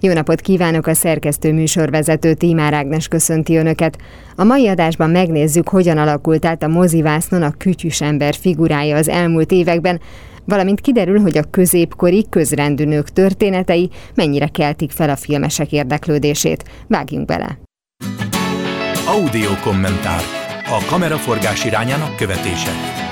Jó napot kívánok a szerkesztő műsorvezető Tímár Ágnes köszönti Önöket. A mai adásban megnézzük, hogyan alakult át a mozivásznon a kütyűs ember figurája az elmúlt években, valamint kiderül, hogy a középkori közrendűnők történetei mennyire keltik fel a filmesek érdeklődését. Vágjunk bele! Audio kommentár. A kameraforgás irányának követése.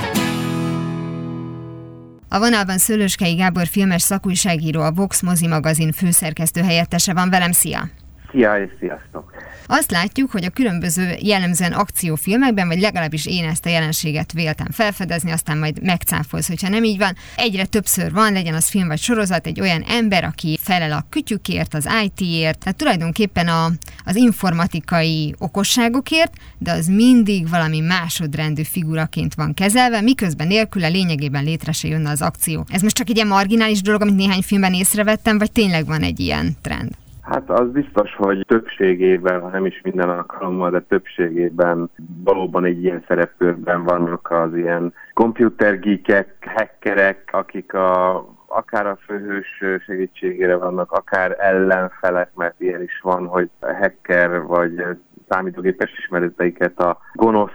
A vonalban Szőlőskei Gábor filmes szakújságíró, a Vox mozi magazin főszerkesztő helyettese van velem. Szia! Szia és sziasztok! Azt látjuk, hogy a különböző jellemzően akciófilmekben, vagy legalábbis én ezt a jelenséget véltem felfedezni, aztán majd megcáfolsz, hogyha nem így van. Egyre többször van, legyen az film vagy sorozat, egy olyan ember, aki felel a kütyükért, az IT-ért, tehát tulajdonképpen a, az informatikai okosságokért, de az mindig valami másodrendű figuraként van kezelve, miközben nélküle lényegében létre se jönne az akció. Ez most csak egy ilyen marginális dolog, amit néhány filmben észrevettem, vagy tényleg van egy ilyen trend? Hát az biztos, hogy többségében, ha nem is minden alkalommal, de többségében valóban egy ilyen szerepkörben vannak az ilyen komputergíkek, hackerek, akik a, akár a főhős segítségére vannak, akár ellenfelek, mert ilyen is van, hogy hacker vagy számítógépes ismereteiket a gonosz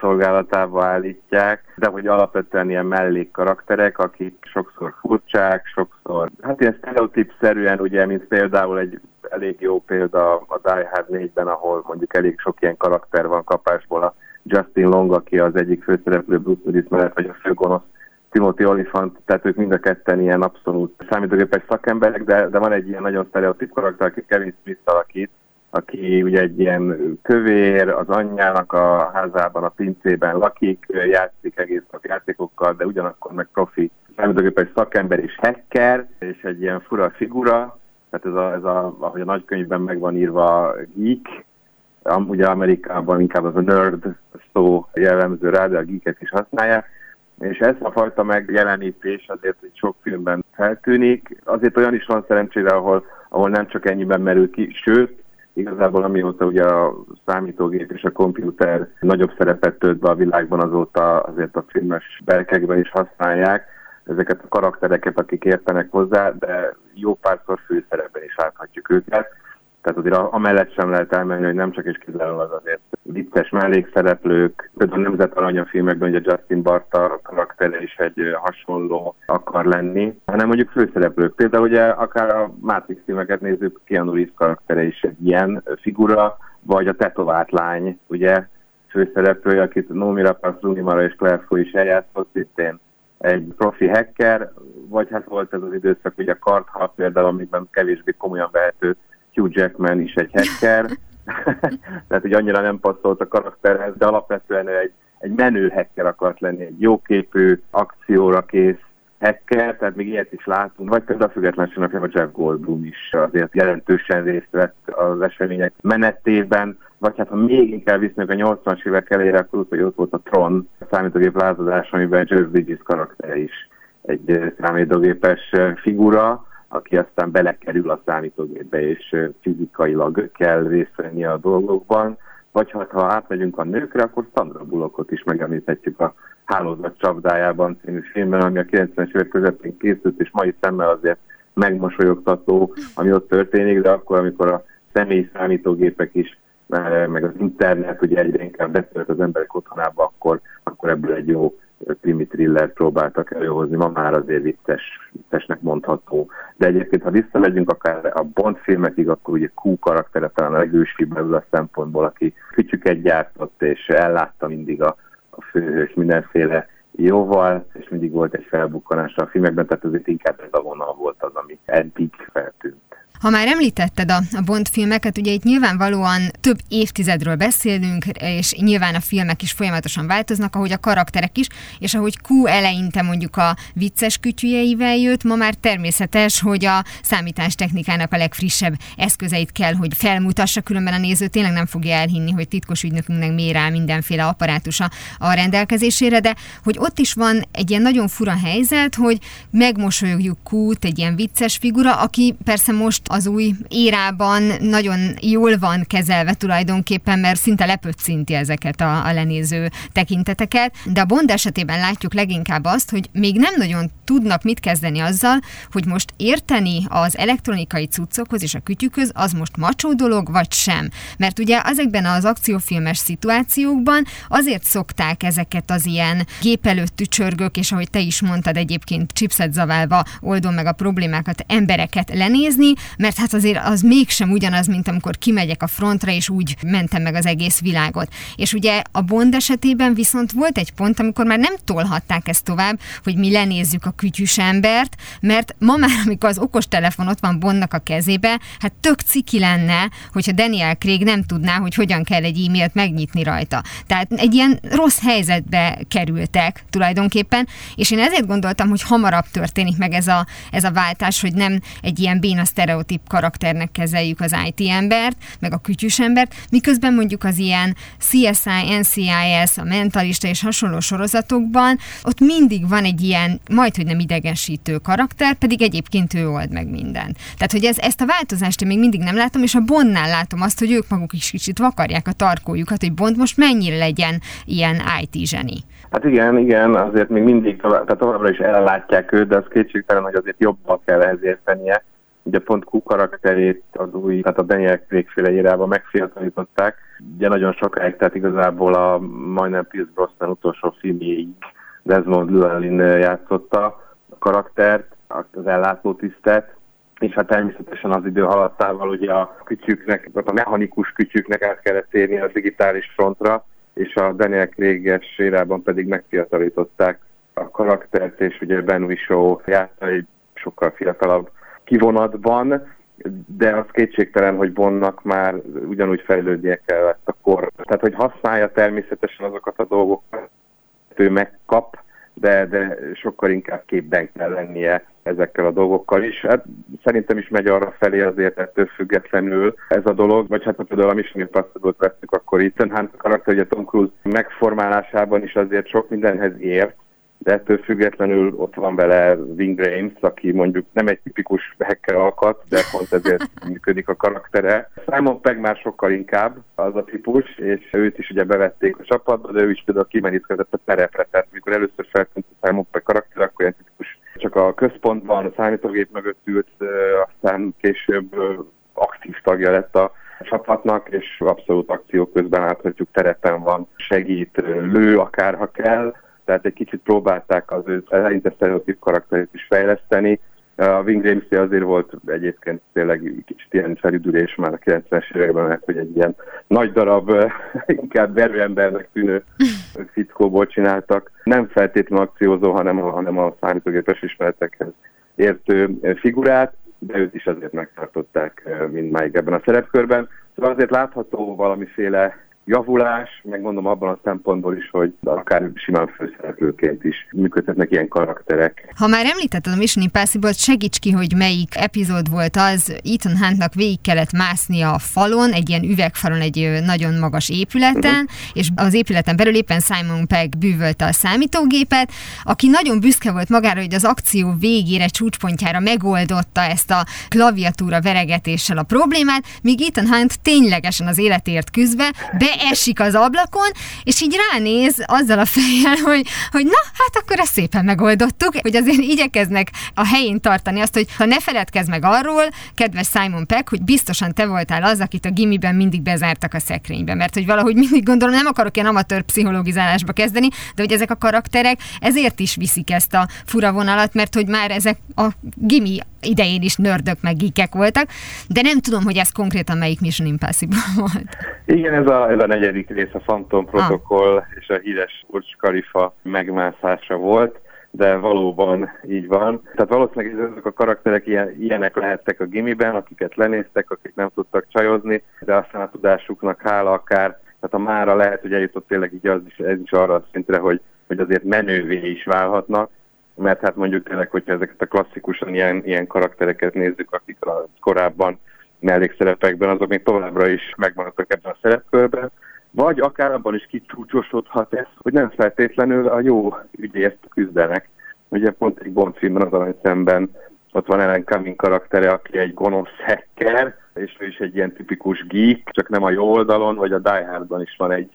szolgálatába állítják, de hogy alapvetően ilyen mellékkarakterek, akik sokszor furcsák, sokszor, hát ilyen sztereotípszerűen, ugye, mint például egy elég jó példa a Die Hard 4-ben, ahol mondjuk elég sok ilyen karakter van kapásból, a Justin Long, aki az egyik főszereplő Bruce Willis mellett, vagy a főgonosz Timothy Olyphant, tehát ők mind a ketten ilyen abszolút számítógépes szakemberek, de, de van egy ilyen nagyon sztereotíp karakter, aki Kevin Smith alakít, aki ugye egy ilyen kövér, az anyjának a házában, a pincében lakik, játszik egész nap játékokkal, de ugyanakkor meg profi számítógépes szakember és hacker, és egy ilyen fura figura, tehát ez a, ez a ahogy a nagykönyvben meg van írva geek, ugye Amerikában inkább az a nerd szó jellemző rá, de a geeket is használják, és ez a fajta megjelenítés azért, hogy sok filmben feltűnik, azért olyan is van szerencsére, ahol, ahol nem csak ennyiben merül ki, sőt, Igazából amióta ugye a számítógép és a komputer nagyobb szerepet tölt be a világban, azóta azért a filmes berkekben is használják ezeket a karaktereket, akik értenek hozzá, de jó párszor főszerepben is láthatjuk őket. Tehát azért amellett sem lehet elmenni, hogy nem csak és kizárólag az azért vicces mellékszereplők. Például a Nemzet Aranya filmekben ugye Justin Barta karaktere is egy hasonló akar lenni, hanem mondjuk főszereplők. Például ugye akár a Matrix filmeket nézzük, Keanu Reeves karaktere is egy ilyen figura, vagy a tetovált lány, ugye főszereplője, akit Nomi Rapaz, Mara és Claire Foy is eljátszott, szintén egy profi hacker, vagy hát volt ez az időszak, ugye a Karthal például, amiben kevésbé komolyan vehető Hugh Jackman is egy hacker, tehát hogy annyira nem passzolt a karakterhez, de alapvetően egy, egy menő hacker akart lenni, egy jóképű, akcióra kész hacker, tehát még ilyet is látunk, vagy például a függetlenségnek a Jeff Goldblum is azért jelentősen részt vett az események menetében, vagy hát ha még inkább visznek a 80-as évek elére, akkor úgy, hogy ott volt a Tron, a számítógép lázadás, amiben Jeff Bridges karakter is egy számítógépes figura, aki aztán belekerül a számítógépbe, és fizikailag kell részt venni a dolgokban. Vagy hát, ha átmegyünk a nőkre, akkor Sandra Bullockot is megemlíthetjük a Hálózat csapdájában című filmben, ami a 90-es évek közepén készült, és mai szemmel azért megmosolyogtató, ami ott történik, de akkor, amikor a személyi számítógépek is, meg az internet ugye egyre inkább betölt az emberek otthonába, akkor, akkor ebből egy jó krimi thriller próbáltak előhozni, ma már azért vicces, viccesnek mondható. De egyébként, ha visszamegyünk akár a Bond filmekig, akkor ugye Q karaktere talán a legősibb ebből a szempontból, aki kütyüket gyártott, és ellátta mindig a, a főhős mindenféle jóval, és mindig volt egy felbukkanás a filmekben, tehát azért inkább ez a vonal volt az, ami eddig feltűnt. Ha már említetted a, a Bond filmeket, ugye itt nyilvánvalóan több évtizedről beszélünk, és nyilván a filmek is folyamatosan változnak, ahogy a karakterek is, és ahogy Q eleinte mondjuk a vicces kütyüjeivel jött, ma már természetes, hogy a számítástechnikának a legfrissebb eszközeit kell, hogy felmutassa, különben a néző tényleg nem fogja elhinni, hogy titkos ügynökünknek mér rá mindenféle apparátusa a rendelkezésére, de hogy ott is van egy ilyen nagyon fura helyzet, hogy megmosolyogjuk Q-t, egy ilyen vicces figura, aki persze most az új érában nagyon jól van kezelve tulajdonképpen, mert szinte lepöccinti ezeket a, a lenéző tekinteteket, de a Bond esetében látjuk leginkább azt, hogy még nem nagyon tudnak mit kezdeni azzal, hogy most érteni az elektronikai cuccokhoz és a kütyükhöz, az most macsó dolog, vagy sem. Mert ugye ezekben az akciófilmes szituációkban azért szokták ezeket az ilyen gép előtt tücsörgök, és ahogy te is mondtad egyébként chipset zaválva oldom meg a problémákat, embereket lenézni, mert hát azért az mégsem ugyanaz, mint amikor kimegyek a frontra, és úgy mentem meg az egész világot. És ugye a Bond esetében viszont volt egy pont, amikor már nem tolhatták ezt tovább, hogy mi lenézzük a kütyűs embert, mert ma már, amikor az okostelefon ott van Bondnak a kezébe, hát tök ciki lenne, hogyha Daniel Craig nem tudná, hogy hogyan kell egy e-mailt megnyitni rajta. Tehát egy ilyen rossz helyzetbe kerültek tulajdonképpen, és én ezért gondoltam, hogy hamarabb történik meg ez a, ez a váltás, hogy nem egy ilyen béna sztereotíp karakternek kezeljük az IT embert, meg a kütyűs embert, miközben mondjuk az ilyen CSI, NCIS, a mentalista és hasonló sorozatokban, ott mindig van egy ilyen, majd hogy nem idegesítő karakter, pedig egyébként ő old meg mindent. Tehát, hogy ez, ezt a változást én még mindig nem látom, és a Bondnál látom azt, hogy ők maguk is kicsit vakarják a tarkójukat, hogy Bond most mennyire legyen ilyen IT zseni. Hát igen, igen, azért még mindig tovább, tehát továbbra is ellátják őt, de az kétségtelen, hogy azért jobban kell ehhez értenie. Ugye pont Q karakterét az új, tehát a Daniel Craig féle irában megfiatalították. Ugye nagyon sokáig, tehát igazából a majdnem Pierce Brosnan utolsó filmjéig Desmond Llewellyn játszotta a karaktert, az ellátó tisztet, és hát természetesen az idő haladtával ugye a kütyüknek, a mechanikus kütyüknek át kellett térni a digitális frontra, és a Daniel Craig-es érában pedig megfiatalították a karaktert, és ugye Ben Whishaw játsza egy sokkal fiatalabb kivonatban, de az kétségtelen, hogy Bonnak már ugyanúgy fejlődnie kellett a kor. Tehát, hogy használja természetesen azokat a dolgokat, ő megkap, de, de sokkal inkább képben kell lennie ezekkel a dolgokkal is. Hát szerintem is megy arra felé azért ettől függetlenül ez a dolog, vagy hát például a Mission Impossible-t vesztük, akkor Ethan Hunt karakter, ugye Tom Cruise megformálásában is azért sok mindenhez ért, de ettől függetlenül ott van vele Wing Rames, aki mondjuk nem egy tipikus hacker alkat, de pont ezért működik a karaktere. Simon Pegg már sokkal inkább az a típus, és őt is ugye bevették a csapatba, de ő is például kimenítkezett a terepre, tehát mikor először feltűnt a Simon Pegg karakter, akkor ilyen tipikus csak a központban, a számítógép mögött ült, aztán később aktív tagja lett a csapatnak, és abszolút akció közben láthatjuk, terepen van, segít, lő akár ha kell, tehát egy kicsit próbálták az ő eleinte sztereotíp karakterét is fejleszteni. A Wing James azért volt egyébként tényleg kicsit ilyen felüdülés már a 90-es években, mert hogy egy ilyen nagy darab, inkább verőembernek tűnő fickóból csináltak. Nem feltétlenül akciózó, hanem a, hanem a számítógépes ismeretekhez értő figurát, de őt is azért megtartották mindmáig ebben a szerepkörben. Szóval azért látható valamiféle javulás, meg mondom abban a szempontból is, hogy akár simán főszereplőként is működhetnek ilyen karakterek. Ha már említetted a Mission impossible segíts ki, hogy melyik epizód volt az, Ethan Huntnak végig kellett másznia a falon, egy ilyen üvegfalon, egy nagyon magas épületen, uh-huh. és az épületen belül éppen Simon Pegg bűvölte a számítógépet, aki nagyon büszke volt magára, hogy az akció végére, csúcspontjára megoldotta ezt a klaviatúra veregetéssel a problémát, míg Ethan Hunt ténylegesen az életért küzdve be esik az ablakon, és így ránéz azzal a fejjel, hogy, hogy na, hát akkor ezt szépen megoldottuk, hogy azért igyekeznek a helyén tartani azt, hogy ha ne feledkezz meg arról, kedves Simon Peck, hogy biztosan te voltál az, akit a gimiben mindig bezártak a szekrénybe, mert hogy valahogy mindig gondolom, nem akarok ilyen amatőr pszichologizálásba kezdeni, de hogy ezek a karakterek ezért is viszik ezt a fura vonalat, mert hogy már ezek a gimi idején is nördök meg gíkek voltak, de nem tudom, hogy ez konkrétan melyik Mission Impossible volt. Igen, ez a, ez a negyedik rész, a Phantom protokoll ah. és a híres Burj Khalifa megmászása volt. de valóban így van. Tehát valószínűleg ezek a karakterek ilyen, ilyenek lehettek a gimiben, akiket lenéztek, akik nem tudtak csajozni, de aztán a tudásuknak hála akár, tehát a mára lehet, hogy eljutott tényleg így az is, ez is arra a szintre, hogy, hogy azért menővé is válhatnak, mert hát mondjuk tényleg, hogyha ezeket a klasszikusan ilyen, ilyen karaktereket nézzük, akik a korábban mellékszerepekben, azok még továbbra is megmaradtak ebben a szerepkörben, vagy akár abban is kicsúcsosodhat ez, hogy nem feltétlenül a jó ügyért küzdenek. Ugye pont egy Bond filmben az szemben ott van Ellen Cumming karaktere, aki egy gonosz hacker, és ő is egy ilyen tipikus geek, csak nem a jó oldalon, vagy a Die Hardban is van egy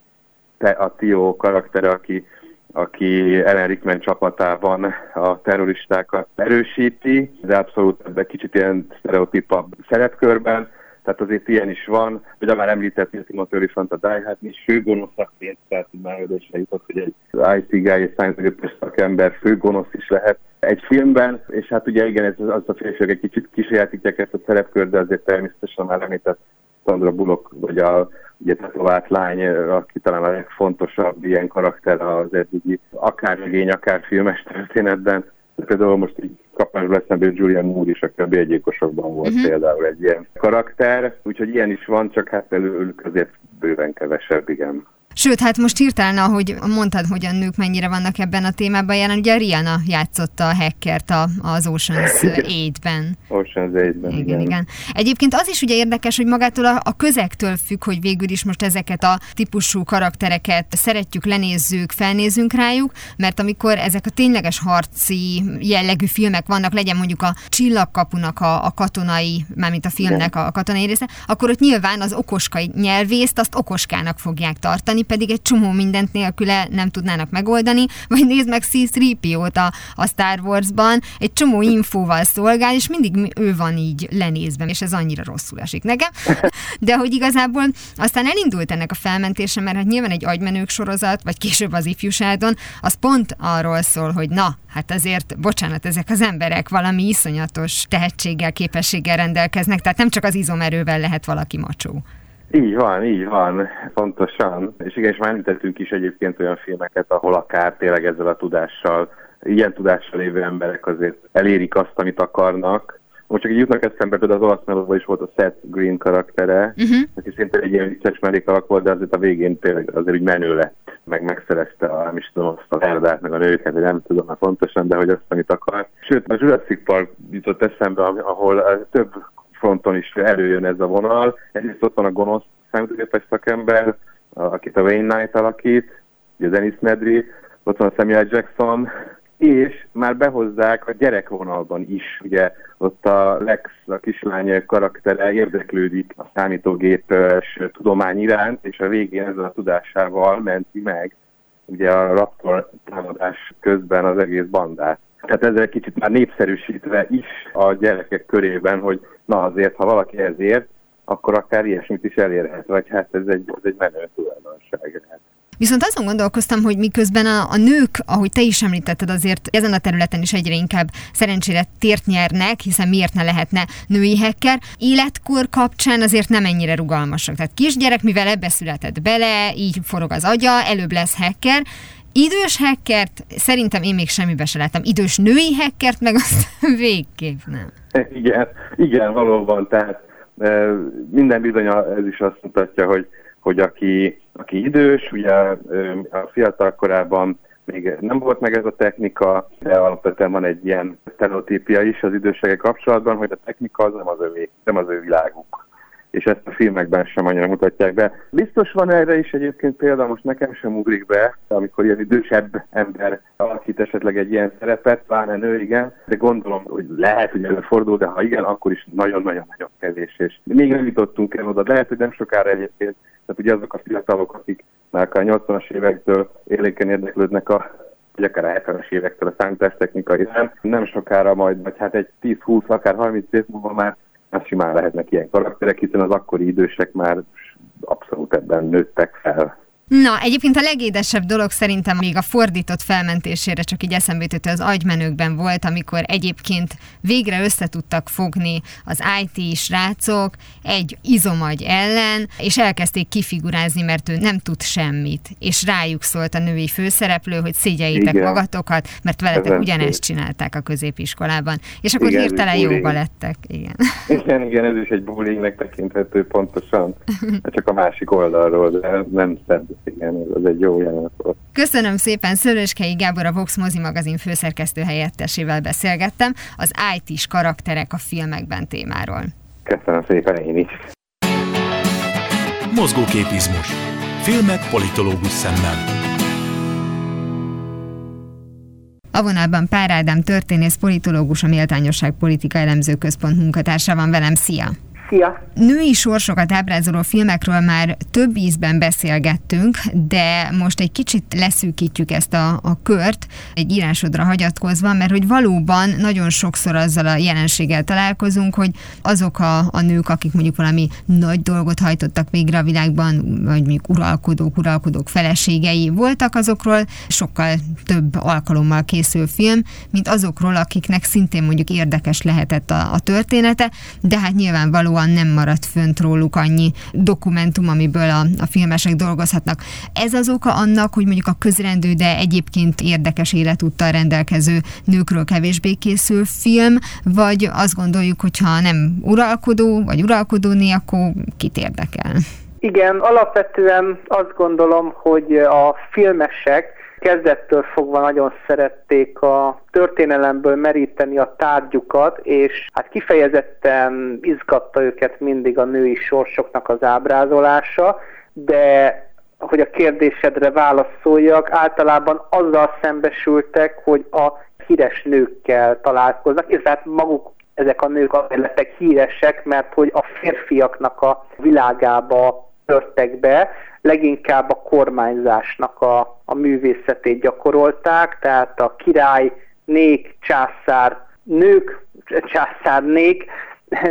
a Tio karaktere, aki, aki Ellen Rickman csapatában a terroristákat erősíti, de abszolút ebben kicsit ilyen sztereotípabb szerepkörben. Tehát azért ilyen is van, hogy már említett Timothy Olyphant a Die Hard is főgonoszaként, tehát már ödösre jutott, hogy egy IT guy és science szakember főgonosz is lehet egy filmben, és hát ugye igen, ez az a férfiak egy kicsit kisajátítják ezt a szerepkört, de azért természetesen már említett Sandra Bullock, vagy a ugye tetovált lány, aki talán a legfontosabb ilyen karakter az eddigi akár regény, akár filmes történetben. Például most így kapásból eszembe Julian Moore is, aki a bérgyilkosokban volt uh-huh. például egy ilyen karakter, úgyhogy ilyen is van, csak hát előlük azért bőven kevesebb, igen. Sőt, hát most hirtelen, ahogy mondtad, hogy a nők mennyire vannak ebben a témában jelen, ugye Rihanna játszotta a hackert a, az Ocean's 8-ben. Ocean's 8-ben, igen, igen. igen. Egyébként az is ugye érdekes, hogy magától a, a közegtől függ, hogy végül is most ezeket a típusú karaktereket szeretjük, lenézzük, felnézünk rájuk, mert amikor ezek a tényleges harci jellegű filmek vannak, legyen mondjuk a csillagkapunak a, a katonai, mármint a filmnek a, a katonai része, akkor ott nyilván az okoskai nyelvészt azt okoskának fogják tartani, pedig egy csomó mindent nélküle nem tudnának megoldani, vagy nézd meg C-3PO-t a, a Star Wars-ban, egy csomó infóval szolgál, és mindig ő van így lenézve, és ez annyira rosszul esik nekem. De hogy igazából aztán elindult ennek a felmentése, mert hát nyilván egy agymenők sorozat, vagy később az ifjúságon, az pont arról szól, hogy na, hát azért, bocsánat, ezek az emberek valami iszonyatos tehetséggel, képességgel rendelkeznek, tehát nem csak az izomerővel lehet valaki macsó. Így van, így van, pontosan. És igen, és már említettünk is egyébként olyan filmeket, ahol akár tényleg ezzel a tudással, ilyen tudással lévő emberek azért elérik azt, amit akarnak. Most csak így jutnak eszembe, például az olasz melóban is volt a Seth Green karaktere, uh-huh. aki szinte egy ilyen vicces mellékalak volt, de azért a végén tényleg azért úgy menő lett, meg megszerezte a, nem is tudom, azt a verdát, meg a nőket, nem tudom már pontosan, de hogy azt, amit akar. Sőt, a Jurassic Park jutott eszembe, ahol több fronton is előjön ez a vonal. Egyrészt ott van a gonosz számítógépes szakember, akit a Wayne Knight alakít, ugye Dennis Nedry, ott van Samuel Jackson, és már behozzák a gyerekvonalban is, ugye ott a Lex, a kislány karaktere érdeklődik a számítógépes tudomány iránt, és a végén ezzel a tudásával menti meg ugye a Raptor támadás közben az egész bandát. Tehát ezzel kicsit már népszerűsítve is a gyerekek körében, hogy na azért, ha valaki ezért, akkor akár ilyesmit is elérhet, vagy hát ez egy, ez egy menő tulajdonság lehet. Viszont azon gondolkoztam, hogy miközben a, a nők, ahogy te is említetted, azért ezen a területen is egyre inkább szerencsére tért nyernek, hiszen miért ne lehetne női hacker, életkor kapcsán azért nem ennyire rugalmasak. Tehát kisgyerek, mivel ebbe született bele, így forog az agya, előbb lesz hacker, Idős hackert szerintem én még semmibe se láttam. Idős női hackert meg azt végképp nem. Igen, igen, valóban. Tehát minden bizony ez is azt mutatja, hogy, hogy aki, aki idős, ugye a fiatal korában még nem volt meg ez a technika, de alapvetően van egy ilyen sztereotípia is az időségek kapcsolatban, hogy a technika az nem az övé, nem az ő világuk és ezt a filmekben sem annyira mutatják be. Biztos van erre is egyébként példa, most nekem sem ugrik be, amikor ilyen idősebb ember alakít esetleg egy ilyen szerepet, pláne nő, igen, de gondolom, hogy lehet, hogy előfordul, de ha igen, akkor is nagyon-nagyon-nagyon kevés, és még nem jutottunk el oda, lehet, hogy nem sokára egyébként, tehát ugye azok a fiatalok, akik már a 80-as évektől éléken érdeklődnek a vagy akár a 70-es évektől a számítástechnika iránt, nem sokára majd, vagy hát egy 10-20, akár 30 év múlva már már simán lehetnek ilyen karakterek, hiszen az akkori idősek már abszolút ebben nőttek fel. Na, egyébként a legédesebb dolog szerintem még a fordított felmentésére csak így eszembe jutott, az agymenőkben volt, amikor egyébként végre összetudtak fogni az IT srácok egy izomagy ellen, és elkezdték kifigurázni, mert ő nem tud semmit. És rájuk szólt a női főszereplő, hogy szégyeljétek igen. magatokat, mert veletek Ezen ugyanezt csinálták a középiskolában. És akkor igen, hirtelen jóba lettek. Igen. igen, igen, ez is egy bullyingnek tekinthető pontosan. Csak a másik oldalról, de nem szebb igen, ez egy jó jelenet volt. Köszönöm szépen, Szöröskei Gábor a Vox Mozi magazin főszerkesztő helyettesével beszélgettem az IT-s karakterek a filmekben témáról. Köszönöm szépen én is. Mozgóképizmus. Filmek politológus szemmel. A vonalban Pár Ádám történész politológus, a Méltányosság Politika Elemző Központ munkatársa van velem. Szia! Szia! Női sorsokat ábrázoló filmekről már több ízben beszélgettünk, de most egy kicsit leszűkítjük ezt a, a kört, egy írásodra hagyatkozva, mert hogy valóban nagyon sokszor azzal a jelenséggel találkozunk, hogy azok a, a nők, akik mondjuk valami nagy dolgot hajtottak végre a világban, vagy mondjuk uralkodók, uralkodók feleségei voltak, azokról sokkal több alkalommal készül film, mint azokról, akiknek szintén mondjuk érdekes lehetett a, a története, de hát nyilvánvalóan nyilvánvalóan nem maradt fönt róluk annyi dokumentum, amiből a, a filmesek dolgozhatnak. Ez az oka annak, hogy mondjuk a közrendű, de egyébként érdekes életúttal rendelkező nőkről kevésbé készül film, vagy azt gondoljuk, hogy ha nem uralkodó, vagy uralkodóné, akkor kit érdekel? Igen, alapvetően azt gondolom, hogy a filmesek kezdettől fogva nagyon szerették a történelemből meríteni a tárgyukat, és hát kifejezetten izgatta őket mindig a női sorsoknak az ábrázolása, de hogy a kérdésedre válaszoljak, általában azzal szembesültek, hogy a híres nőkkel találkoznak, és hát maguk ezek a nők lettek híresek, mert hogy a férfiaknak a világába törtek be, leginkább a kormányzásnak a, a művészetét gyakorolták, tehát a király, nék, császár, nők, császárnék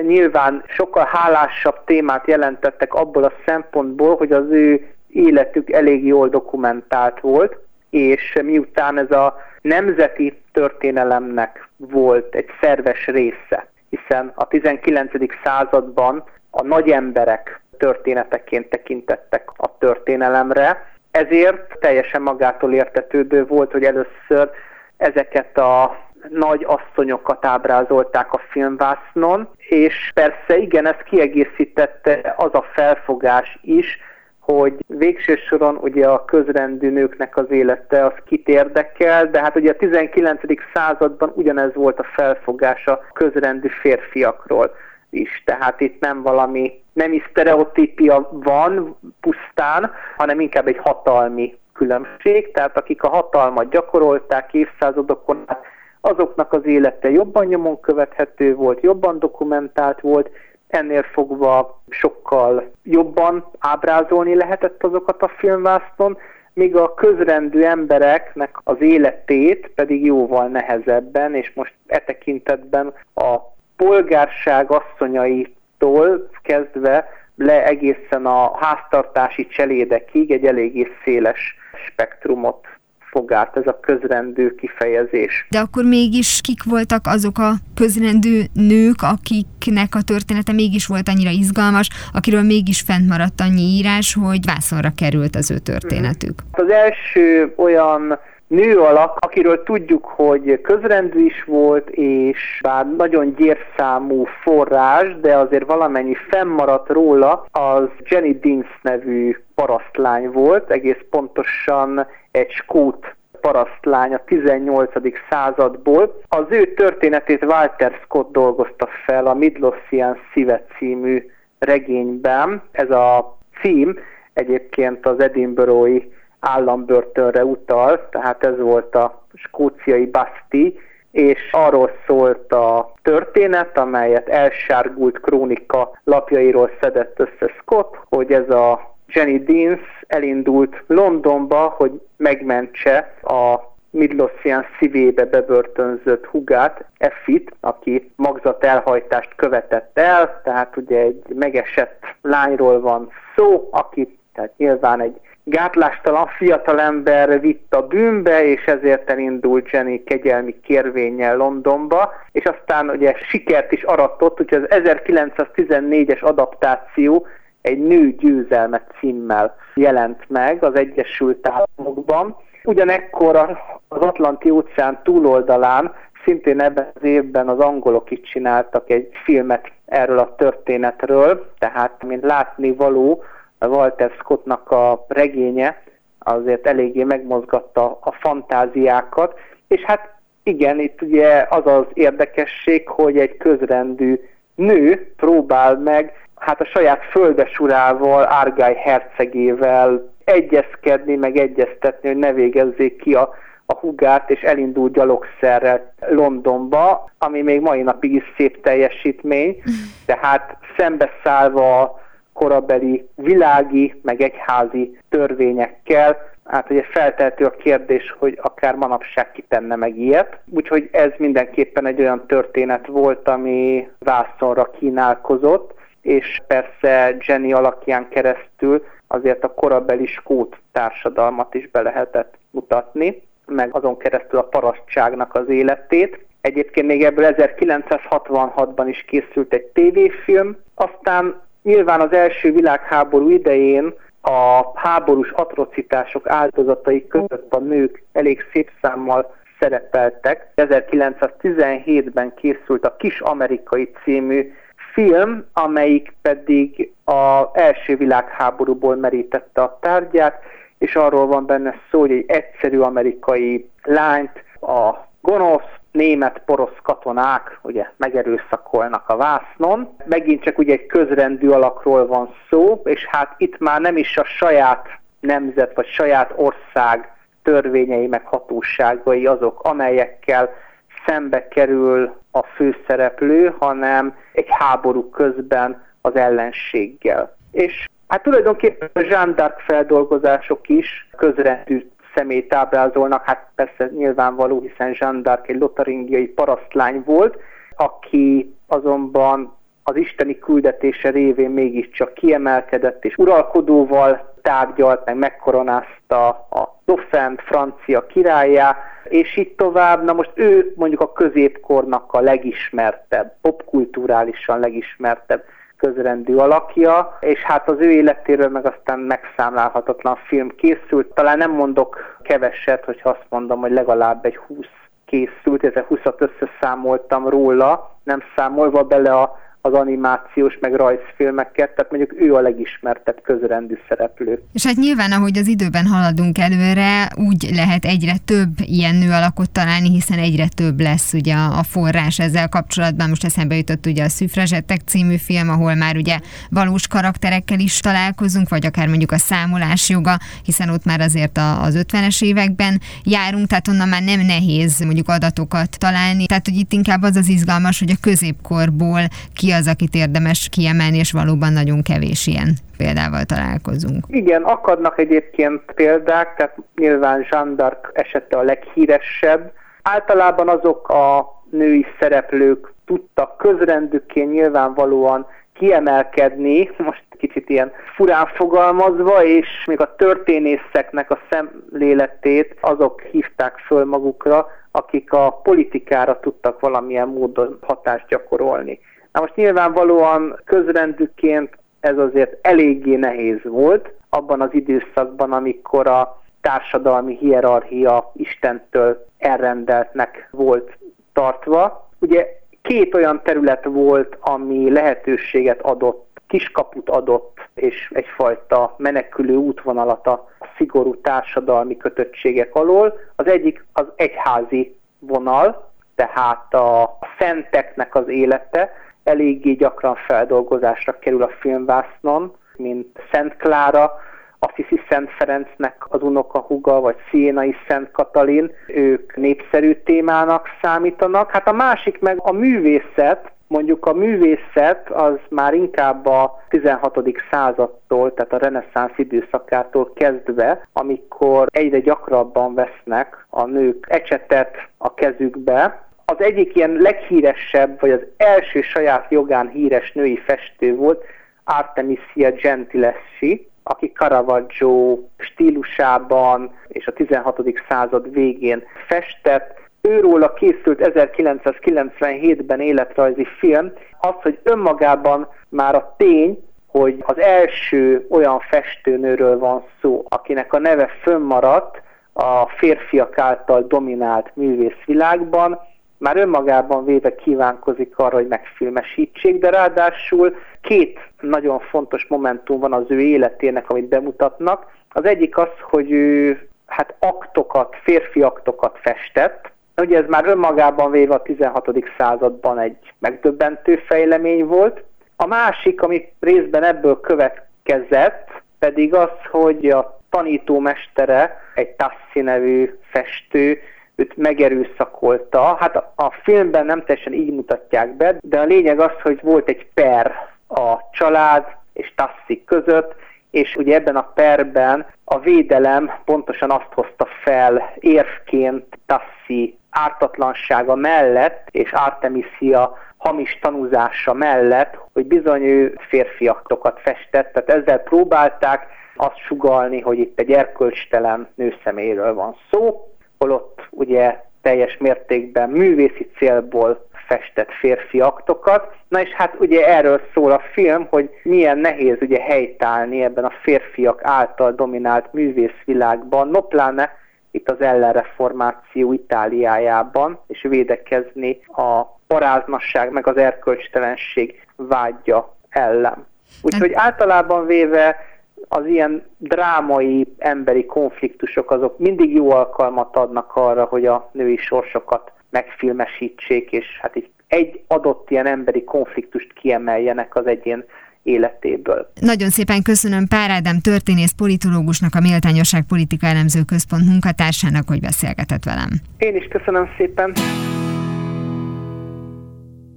nyilván sokkal hálásabb témát jelentettek abból a szempontból, hogy az ő életük elég jól dokumentált volt, és miután ez a nemzeti történelemnek volt egy szerves része, hiszen a 19. században a nagy emberek történeteként tekintettek a történelemre, ezért teljesen magától értetődő volt, hogy először ezeket a nagy asszonyokat ábrázolták a filmvásznon, és persze igen, ezt kiegészítette az a felfogás is, hogy végső soron ugye a közrendű nőknek az élete az kit érdekel, de hát ugye a 19. században ugyanez volt a felfogás a közrendű férfiakról is. Tehát itt nem valami nemi sztereotípia van pusztán, hanem inkább egy hatalmi különbség. Tehát akik a hatalmat gyakorolták évszázadokon azoknak az élete jobban nyomon követhető volt, jobban dokumentált volt, ennél fogva sokkal jobban ábrázolni lehetett azokat a filmvásznon, míg a közrendű embereknek az életét pedig jóval nehezebben, és most e tekintetben a polgárság asszonyaitól kezdve le egészen a háztartási cselédekig egy eléggé széles spektrumot fog át ez a közrendű kifejezés. De akkor mégis kik voltak azok a közrendű nők, akiknek a története mégis volt annyira izgalmas, akiről mégis fent maradt annyi írás, hogy vászonra került az ő történetük? Az első olyan nő alak, akiről tudjuk, hogy közrendű is volt, és bár nagyon gyérszámú forrás, de azért valamennyi fennmaradt róla, az Jenny Dins nevű parasztlány volt, egész pontosan egy skót parasztlány a 18. századból. Az ő történetét Walter Scott dolgozta fel a Midlothian Szíve című regényben. Ez a cím egyébként az Edinburghi állambörtönre utal, tehát ez volt a skóciai Basti, és arról szólt a történet, amelyet elsárgult krónika lapjairól szedett össze Scott, hogy ez a Jenny Deans elindult Londonba, hogy megmentse a Midlothian szívébe bebörtönzött hugát, Effit, aki magzat elhajtást követett el, tehát ugye egy megesett lányról van szó, aki tehát nyilván egy gátlástalan fiatalember vitt a bűnbe, és ezért elindult Jenny kegyelmi kérvényel Londonba, és aztán ugye sikert is aratott, úgyhogy az 1914-es adaptáció egy nő győzelme címmel jelent meg az Egyesült Államokban. Ugyanekkor az Atlanti óceán túloldalán szintén ebben az évben az angolok is csináltak egy filmet erről a történetről, tehát mint látni való, Walter Scottnak a regénye azért eléggé megmozgatta a fantáziákat, és hát igen, itt ugye az az érdekesség, hogy egy közrendű nő próbál meg hát a saját földesurával, Árgály hercegével egyezkedni, meg egyeztetni, hogy ne végezzék ki a, a hugát, és elindul gyalogszerrel Londonba, ami még mai napig is szép teljesítmény, tehát szembeszállva korabeli világi, meg egyházi törvényekkel, hát ugye feltehető a kérdés, hogy akár manapság kitenne meg ilyet. Úgyhogy ez mindenképpen egy olyan történet volt, ami vászonra kínálkozott, és persze Jenny alakján keresztül azért a korabeli skót társadalmat is be lehetett mutatni, meg azon keresztül a parasztságnak az életét. Egyébként még ebből 1966-ban is készült egy tévéfilm, aztán Nyilván az első világháború idején a háborús atrocitások áldozatai között a nők elég szép számmal szerepeltek. 1917-ben készült a Kis Amerikai című film, amelyik pedig az első világháborúból merítette a tárgyát, és arról van benne szó, hogy egy egyszerű amerikai lányt a gonosz, német porosz katonák ugye megerőszakolnak a vásznon. Megint csak ugye egy közrendű alakról van szó, és hát itt már nem is a saját nemzet vagy saját ország törvényei meg hatóságai azok, amelyekkel szembe kerül a főszereplő, hanem egy háború közben az ellenséggel. És hát tulajdonképpen a Jean d'Arc feldolgozások is közrendű személyt ábrázolnak, hát persze nyilvánvaló, hiszen Jean d'Arc egy lotaringiai parasztlány volt, aki azonban az isteni küldetése révén mégiscsak kiemelkedett, és uralkodóval tárgyalt, meg megkoronázta a Dauphin francia királyá, és így tovább. Na most ő mondjuk a középkornak a legismertebb, popkulturálisan legismertebb közrendű alakja, és hát az ő életéről meg aztán megszámlálhatatlan film készült. Talán nem mondok keveset, hogyha azt mondom, hogy legalább egy 20 készült, ezzel 20-at összeszámoltam róla, nem számolva bele a az animációs meg rajzfilmeket, tehát mondjuk ő a legismertebb közrendű szereplő. És hát nyilván, ahogy az időben haladunk előre, úgy lehet egyre több ilyen nő alakot találni, hiszen egyre több lesz ugye a forrás ezzel kapcsolatban. Most eszembe jutott ugye a Szüfrazsettek című film, ahol már ugye valós karakterekkel is találkozunk, vagy akár mondjuk a számolás joga, hiszen ott már azért az 50-es években járunk, tehát onnan már nem nehéz mondjuk adatokat találni. Tehát, hogy itt inkább az az izgalmas, hogy a középkorból ki az, akit érdemes kiemelni, és valóban nagyon kevés ilyen példával találkozunk. Igen, akadnak egyébként példák, tehát nyilván Jean d'Arc esete a leghíresebb. Általában azok a női szereplők tudtak közrendükként nyilvánvalóan kiemelkedni, most kicsit ilyen furán fogalmazva, és még a történészeknek a szemléletét azok hívták föl magukra, akik a politikára tudtak valamilyen módon hatást gyakorolni. Na most nyilvánvalóan közrendűként ez azért eléggé nehéz volt abban az időszakban, amikor a társadalmi hierarchia Istentől elrendeltnek volt tartva. Ugye két olyan terület volt, ami lehetőséget adott, kiskaput adott, és egyfajta menekülő útvonalat a szigorú társadalmi kötöttségek alól. Az egyik az egyházi vonal, tehát a szenteknek az élete, eléggé gyakran feldolgozásra kerül a filmvásznon, mint Szent Klára, Assisi Szent Ferencnek az unokahuga, vagy Szénai Szent Katalin, ők népszerű témának számítanak. Hát a másik meg a művészet, mondjuk a művészet az már inkább a 16. századtól, tehát a reneszánsz időszakától kezdve, amikor egyre gyakrabban vesznek a nők ecsetet a kezükbe, az egyik ilyen leghíresebb, vagy az első saját jogán híres női festő volt Artemisia Gentileschi, aki Caravaggio stílusában és a 16. század végén festett. Őróla készült 1997-ben életrajzi film, az, hogy önmagában már a tény, hogy az első olyan festőnőről van szó, akinek a neve fönnmaradt a férfiak által dominált művészvilágban, már önmagában véve kívánkozik arra, hogy megfilmesítsék, de ráadásul két nagyon fontos momentum van az ő életének, amit bemutatnak. Az egyik az, hogy ő hát aktokat, férfi aktokat festett, Ugye ez már önmagában véve a 16. században egy megdöbbentő fejlemény volt. A másik, ami részben ebből következett, pedig az, hogy a tanítómestere, egy Tassi nevű festő, őt megerőszakolta. Hát a filmben nem teljesen így mutatják be, de a lényeg az, hogy volt egy per a család és Tassi között, és ugye ebben a perben a védelem pontosan azt hozta fel érvként Tassi ártatlansága mellett és Artemisia hamis tanúzása mellett, hogy bizony ő férfiaktokat festett, tehát ezzel próbálták azt sugalni, hogy itt egy erkölcstelen nőszeméről van szó, holott ugye teljes mértékben művészi célból festett férfi aktokat. Na és hát ugye erről szól a film, hogy milyen nehéz ugye helytállni ebben a férfiak által dominált művészvilágban, no pláne itt az ellenreformáció Itáliájában, és védekezni a paráznasság meg az erkölcstelenség vágya ellen. Úgyhogy általában véve az ilyen drámai emberi konfliktusok azok mindig jó alkalmat adnak arra, hogy a női sorsokat megfilmesítsék, és hát így egy adott ilyen emberi konfliktust kiemeljenek az egyén életéből. Nagyon szépen köszönöm Pár Ádám történész politológusnak, a Méltányosság Politika Elemző Központ munkatársának, hogy beszélgetett velem. Én is köszönöm szépen.